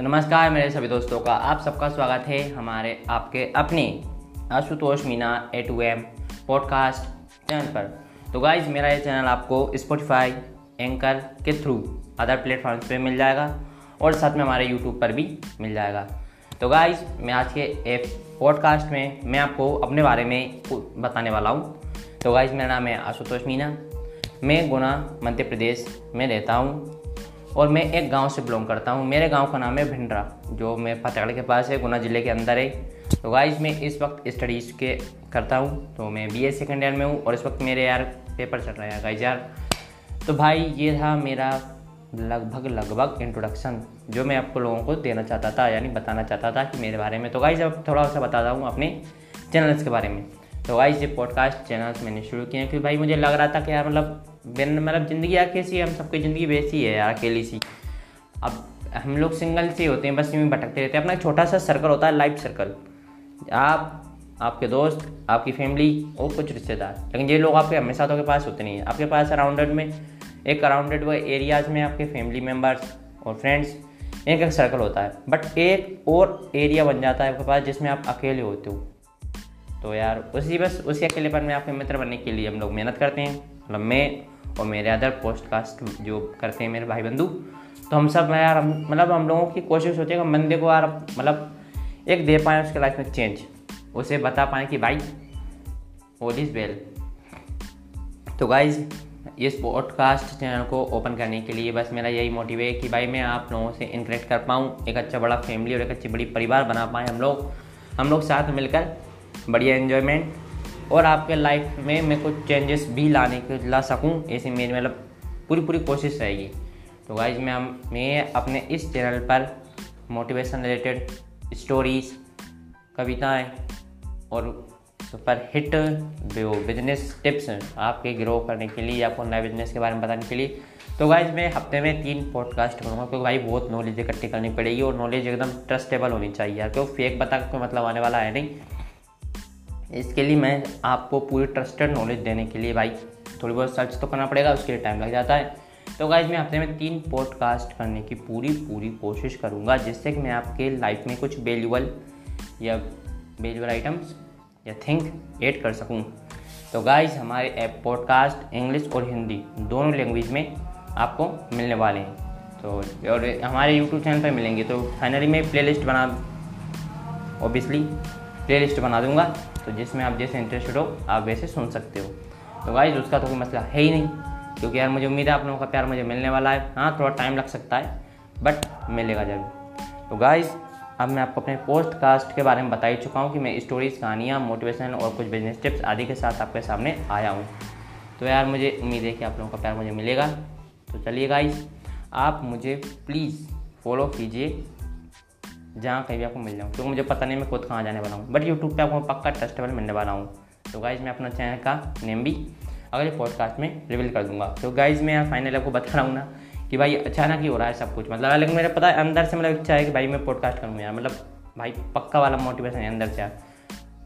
तो नमस्कार मेरे सभी दोस्तों का आप सबका स्वागत है हमारे आपके अपने Ashutosh Meena A to M podcast channel पर। तो गाइज़ मेरा ये चैनल आपको स्पॉटिफाई एंकर के थ्रू अदर प्लेटफॉर्म्स पे मिल जाएगा और साथ में हमारे यूट्यूब पर भी मिल जाएगा। तो गाइज़ मैं आज के एक पॉडकास्ट में मैं आपको अपने बारे में बताने वाला हूँ। तो गाइज़ मेरा नाम है आशुतोष मीना। मैं गुना, मध्य प्रदेश में रहता हूँ। और मैं एक गाँव से बिलोंग करता हूँ। मेरे गाँव का नाम है भिंडरा, जो मैं फतेहगढ़ के पास है, गुना ज़िले के अंदर है। तो गाइज़ मैं इस वक्त स्टडीज़ के करता हूँ। तो मैं बी ए सेकेंड ईयर में हूँ और इस वक्त मेरे यार पेपर चल रहे हैं गाइज़ यार। तो भाई, ये था मेरा लगभग लगभग इंट्रोडक्शन जो मैं आपको लोगों को देना चाहता था, यानी बताना चाहता था कि मेरे बारे में। तो गाइज़ अब थोड़ा सा बताता हूँ अपने चैनल्स के बारे में। तो गाइज़ ये पॉडकास्ट चैनल्स मैंने शुरू किए क्योंकि भाई मुझे लग रहा था कि यार मतलब मतलब ज़िंदगी यार कैसी है हम सबकी ज़िंदगी वैसी है यार, अकेली सी। अब हम लोग सिंगल से होते हैं, बस यूँ भटकते रहते हैं। अपना छोटा सा सर्कल होता है लाइफ सर्कल आप, आपके दोस्त, आपकी फैमिली और कुछ रिश्तेदार। लेकिन ये लोग आपके हमेशा तो के पास होते नहीं हैं। आपके पास अराउंडेड में, एक अराउंडेड वो एरियाज़ में आपके फैमिली मेंबर्स और फ्रेंड्स एक एक सर्कल होता है। बट एक और एरिया बन जाता है आपके पास जिसमें आप अकेले होते हो। तो यार, उसी बस, उसी अकेलेपन में आपके मित्र बनने के लिए हम लोग मेहनत करते हैं। मतलब मैं और मेरे अदर पोस्टकास्ट जो करते हैं मेरे भाई बंधु तो हम सब यार, हम मतलब हम लोगों की कोशिश होती है कि बंदे को यार मतलब एक दे पाएँ उसके लाइफ में चेंज उसे बता पाएँ कि भाई ऑल इज़ वेल तो गाइज़ इस पॉडकास्ट चैनल को ओपन करने के लिए बस मेरा यही मोटिव है कि भाई मैं आप लोगों से इंटरेक्ट कर पाऊँ, एक अच्छा बड़ा फैमिली और एक अच्छी बड़ी परिवार बना पाएँ हम लोग हम लोग साथ मिलकर। बढ़िया इन्जॉयमेंट और आपके लाइफ में मैं कुछ चेंजेस भी लाने के, ला सकूँ, ऐसी मेरी मतलब पूरी पूरी कोशिश रहेगी। तो गाइज़ मैं मैं अपने इस चैनल पर मोटिवेशन रिलेटेड स्टोरीज कविताएँ, और सुपर हिट बिज़नेस टिप्स आपके ग्रो करने के लिए, आपको नए बिज़नेस के बारे में बताने के लिए। तो गाइज़ मैं हफ़्ते में तीन पॉडकास्ट करूँगा, क्योंकि भाई बहुत नॉलेज इकट्ठी करनी पड़ेगी, और नॉलेज एकदम ट्रस्टेबल होनी चाहिए क्योंकि फेक बता, कोई मतलब आने वाला है नहीं। इसके लिए मैं आपको पूरी ट्रस्टेड नॉलेज देने के लिए भाई, थोड़ी बहुत सर्च तो करना पड़ेगा, उसके लिए टाइम लग जाता है। तो गाइज़ मैं हफ़्ते में तीन पॉडकास्ट करने की पूरी पूरी कोशिश करूँगा, जिससे कि मैं आपके लाइफ में कुछ वैल्यूबल या वैल्यूबल आइटम्स या थिंक ऐड कर सकूँ। तो गाइज़ हमारे ऐप पॉडकास्ट इंग्लिश और हिंदी दोनों लैंग्वेज में आपको मिलने वाले हैं। तो और हमारे यूट्यूब चैनल पर मिलेंगे तो फाइनली मैं प्लेलिस्ट बना ऑब्वियसली प्लेलिस्ट बना दूँगा। तो जिसमें आप जैसे इंटरेस्टेड हो, आप वैसे सुन सकते हो। तो गाइज़ उसका तो कोई मसला है ही नहीं, क्योंकि यार मुझे उम्मीद है आप लोगों का प्यार मुझे मिलने वाला है। हाँ थोड़ा टाइम लग सकता है बट मिलेगा ज़रूर। तो गाइज़ अब मैं आपको अपने पोस्ट कास्ट के बारे में बता ही चुका हूँ कि मैं स्टोरीज कहानियाँ मोटिवेशन और कुछ बिज़नेस टिप्स आदि के साथ आपके सामने आया हूँ। तो यार मुझे उम्मीद है कि आप लोगों का प्यार मुझे मिलेगा। तो चलिए गाइज़ आप मुझे प्लीज़ फॉलो कीजिए जहाँ कहीं भी आपको मिल जाऊँ। क्योंकि तो मुझे पता नहीं मैं खुद कहाँ जाने वाला हूँ। बट यूट्यूब पे आपको पक्का ट्रस्टेबल मिलने वाला हूँ। तो गाइज़ मैं अपना चैनल का नेम भी अगले पॉडकास्ट में रिवील कर दूँगा। तो गाइज़ मैं फाइनली आपको बता रहा हूँ ना कि भाई अचानक ही हो रहा है सब कुछ। मतलब लेकिन मेरे पता है, अंदर से मतलब इच्छा है कि भाई मैं पॉडकास्ट करूँ यार। मतलब भाई पक्का वाला मोटिवेशन है अंदर से यार।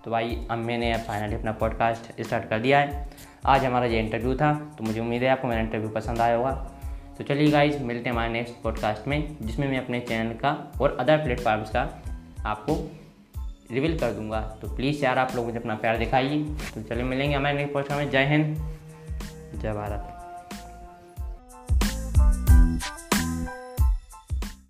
तो भाई अब मैंने फाइनली अपना पॉडकास्ट स्टार्ट कर दिया है। आज हमारा ये इंटरव्यू था तो मुझे उम्मीद है आपको मेरा इंटरव्यू पसंद आया होगा। तो चलिए गाइज़ मिलते हैं हमारे नेक्स्ट पॉडकास्ट में, जिसमें मैं अपने चैनल का और अदर प्लेटफॉर्म्स का आपको रिवील कर दूँगा। तो प्लीज़ यार, आप लोग मुझे अपना प्यार दिखाइए। तो चलिए मिलेंगे हमारे नेक्स्ट पॉडकास्ट में। जय हिंद। जय भारत।